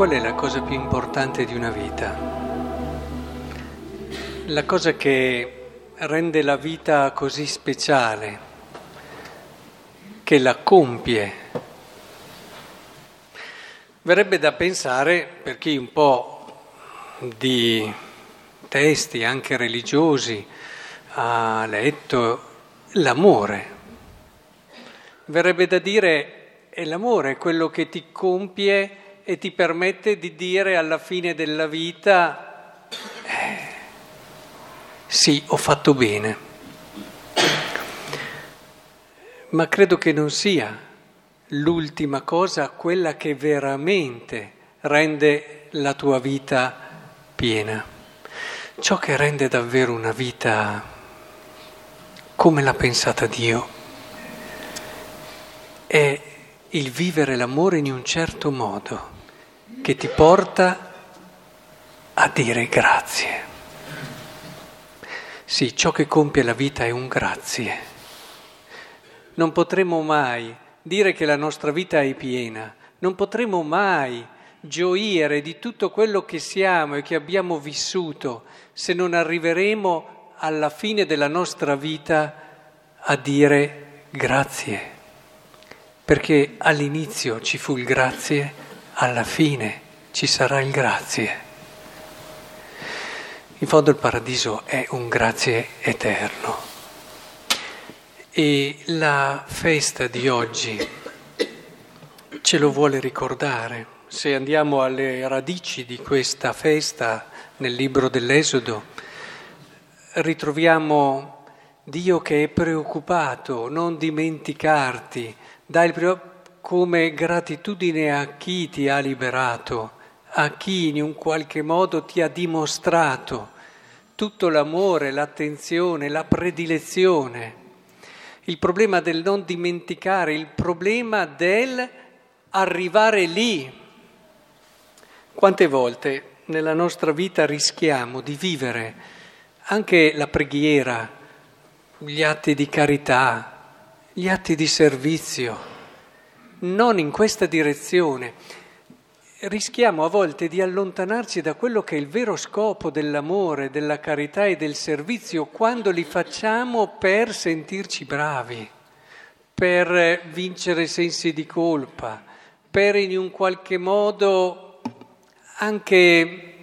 qual è la cosa più importante di una vita? La cosa che rende la vita così speciale, che la compie. Verrebbe da pensare, per chi un po' di testi anche religiosi ha letto, l'amore. Verrebbe da dire è l'amore quello che ti compie e ti permette di dire alla fine della vita, eh, sì, ho fatto bene. Ma credo che non sia l'ultima cosa quella che veramente rende la tua vita piena. Ciò che rende davvero una vita come l'ha pensata Dio è il vivere l'amore in un certo modo che ti porta a dire grazie. Sì, ciò che compie la vita è un grazie. Non potremo mai dire che la nostra vita è piena, non potremo mai gioire di tutto quello che siamo e che abbiamo vissuto se non arriveremo alla fine della nostra vita a dire grazie. Perché all'inizio ci fu il grazie alla fine ci sarà il grazie. In fondo il paradiso è un grazie eterno. E la festa di oggi ce lo vuole ricordare. Se andiamo alle radici di questa festa nel libro dell'Esodo, ritroviamo Dio che è preoccupato, non dimenticarti, dai il come gratitudine a chi ti ha liberato, a chi in un qualche modo ti ha dimostrato tutto l'amore, l'attenzione, la predilezione. Il problema del non dimenticare, il problema del arrivare lì. Quante volte nella nostra vita rischiamo di vivere anche la preghiera, gli atti di carità, gli atti di servizio, non in questa direzione. Rischiamo a volte di allontanarci da quello che è il vero scopo dell'amore, della carità e del servizio quando li facciamo per sentirci bravi, per vincere sensi di colpa, per in un qualche modo anche,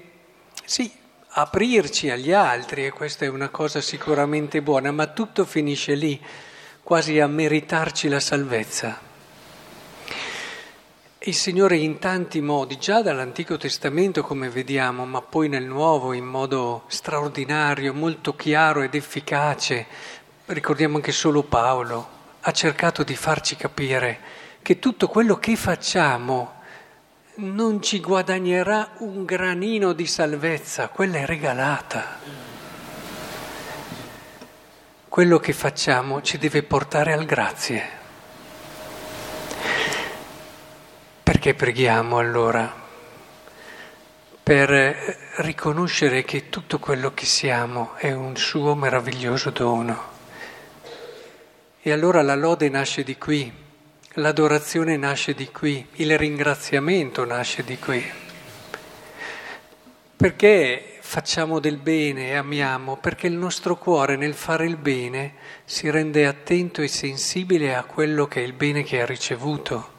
sì, aprirci agli altri e questa è una cosa sicuramente buona, ma tutto finisce lì, quasi a meritarci la salvezza. Il Signore in tanti modi, già dall'Antico Testamento come vediamo, ma poi nel Nuovo in modo straordinario, molto chiaro ed efficace, ricordiamo anche solo Paolo, ha cercato di farci capire che tutto quello che facciamo non ci guadagnerà un granino di salvezza, quella è regalata. Quello che facciamo ci deve portare al grazie. Perché preghiamo allora? Per riconoscere che tutto quello che siamo è un suo meraviglioso dono. E allora la lode nasce di qui, l'adorazione nasce di qui, il ringraziamento nasce di qui. Perché facciamo del bene e amiamo? Perché il nostro cuore nel fare il bene si rende attento e sensibile a quello che è il bene che ha ricevuto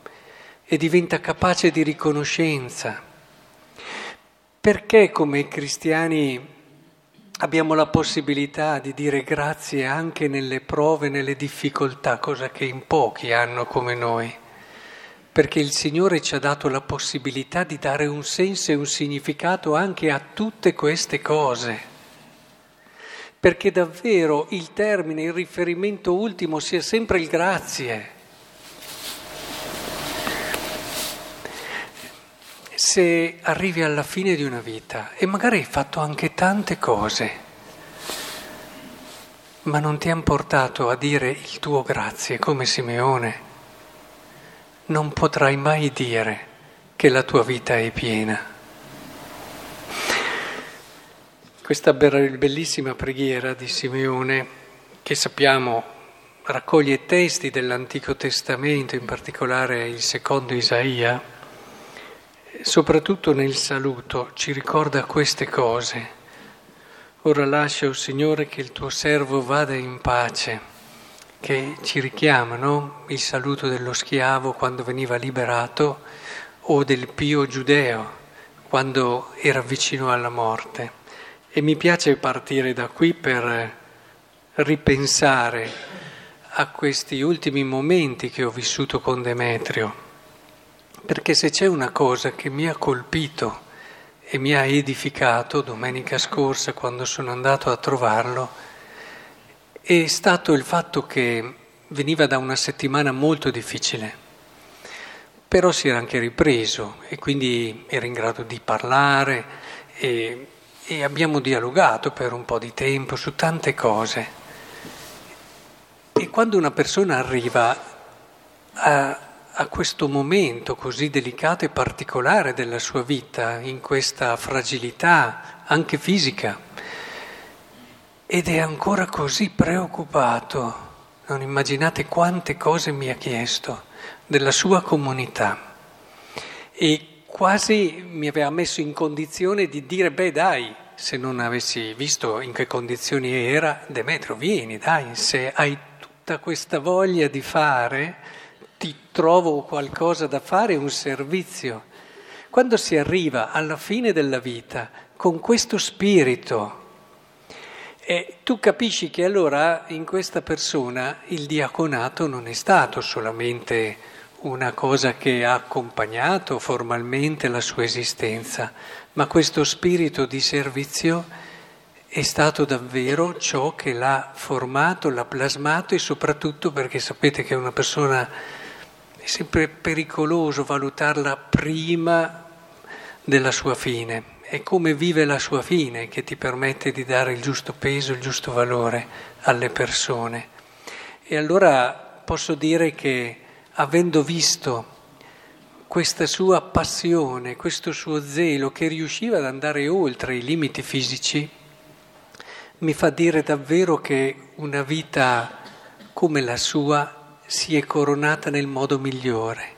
e diventa capace di riconoscenza. Perché come cristiani abbiamo la possibilità di dire grazie anche nelle prove, nelle difficoltà, cosa che in pochi hanno come noi? Perché il Signore ci ha dato la possibilità di dare un senso e un significato anche a tutte queste cose. Perché davvero il termine, il riferimento ultimo sia sempre il grazie. Se arrivi alla fine di una vita e magari hai fatto anche tante cose, ma non ti hanno portato a dire il tuo grazie come Simeone, non potrai mai dire che la tua vita è piena. Questa bellissima preghiera di Simeone, che sappiamo raccoglie testi dell'Antico Testamento, in particolare il secondo Isaia, soprattutto nel saluto, ci ricorda queste cose. Ora lascia, o oh Signore, che il tuo servo vada in pace, che ci richiama no? il saluto dello schiavo quando veniva liberato o del pio giudeo quando era vicino alla morte. E mi piace partire da qui per ripensare a questi ultimi momenti che ho vissuto con Demetrio perché se c'è una cosa che mi ha colpito e mi ha edificato domenica scorsa quando sono andato a trovarlo, è stato il fatto che veniva da una settimana molto difficile, però si era anche ripreso e quindi era in grado di parlare e, e abbiamo dialogato per un po' di tempo su tante cose. E quando una persona arriva a a questo momento così delicato e particolare della sua vita, in questa fragilità anche fisica, ed è ancora così preoccupato. Non immaginate quante cose mi ha chiesto della sua comunità e quasi mi aveva messo in condizione di dire, beh dai, se non avessi visto in che condizioni era, Demetrio, vieni, dai, se hai tutta questa voglia di fare, trovo qualcosa da fare, un servizio. Quando si arriva alla fine della vita con questo spirito, e tu capisci che allora in questa persona il diaconato non è stato solamente una cosa che ha accompagnato formalmente la sua esistenza, ma questo spirito di servizio è stato davvero ciò che l'ha formato, l'ha plasmato e soprattutto perché sapete che una persona sempre pericoloso valutarla prima della sua fine. È come vive la sua fine che ti permette di dare il giusto peso, il giusto valore alle persone. E allora posso dire che avendo visto questa sua passione, questo suo zelo che riusciva ad andare oltre i limiti fisici, mi fa dire davvero che una vita come la sua si è coronata nel modo migliore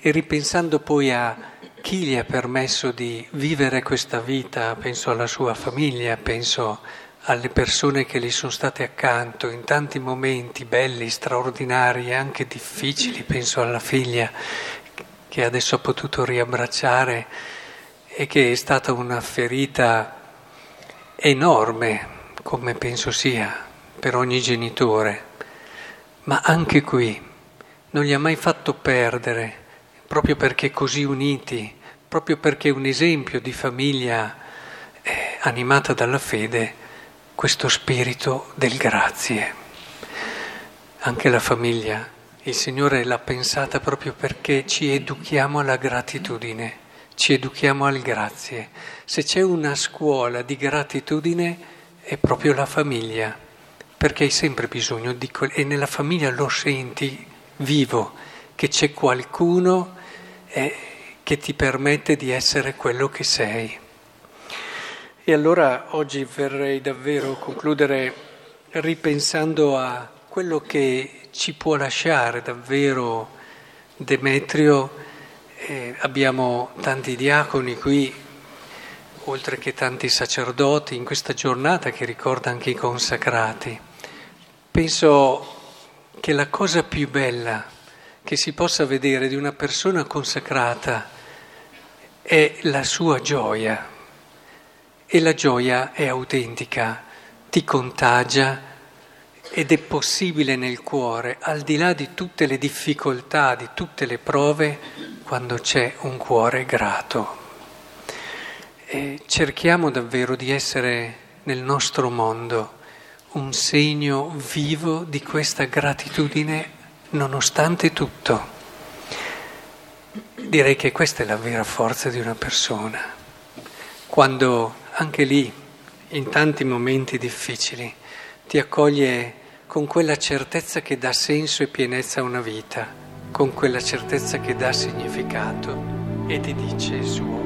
e ripensando poi a chi gli ha permesso di vivere questa vita, penso alla sua famiglia, penso alle persone che gli sono state accanto in tanti momenti belli, straordinari e anche difficili, penso alla figlia che adesso ha potuto riabbracciare e che è stata una ferita enorme, come penso sia, per ogni genitore. Ma anche qui non gli ha mai fatto perdere, proprio perché così uniti, proprio perché un esempio di famiglia eh, animata dalla fede, questo spirito del grazie. Anche la famiglia, il Signore l'ha pensata proprio perché ci educhiamo alla gratitudine, ci educhiamo al grazie. Se c'è una scuola di gratitudine è proprio la famiglia perché hai sempre bisogno di quel... e nella famiglia lo senti vivo, che c'è qualcuno eh, che ti permette di essere quello che sei. E allora oggi vorrei davvero concludere ripensando a quello che ci può lasciare davvero Demetrio. Eh, abbiamo tanti diaconi qui, oltre che tanti sacerdoti, in questa giornata che ricorda anche i consacrati. Penso che la cosa più bella che si possa vedere di una persona consacrata è la sua gioia e la gioia è autentica, ti contagia ed è possibile nel cuore, al di là di tutte le difficoltà, di tutte le prove, quando c'è un cuore grato. E cerchiamo davvero di essere nel nostro mondo un segno vivo di questa gratitudine nonostante tutto. Direi che questa è la vera forza di una persona, quando anche lì, in tanti momenti difficili, ti accoglie con quella certezza che dà senso e pienezza a una vita, con quella certezza che dà significato e ti dice suo.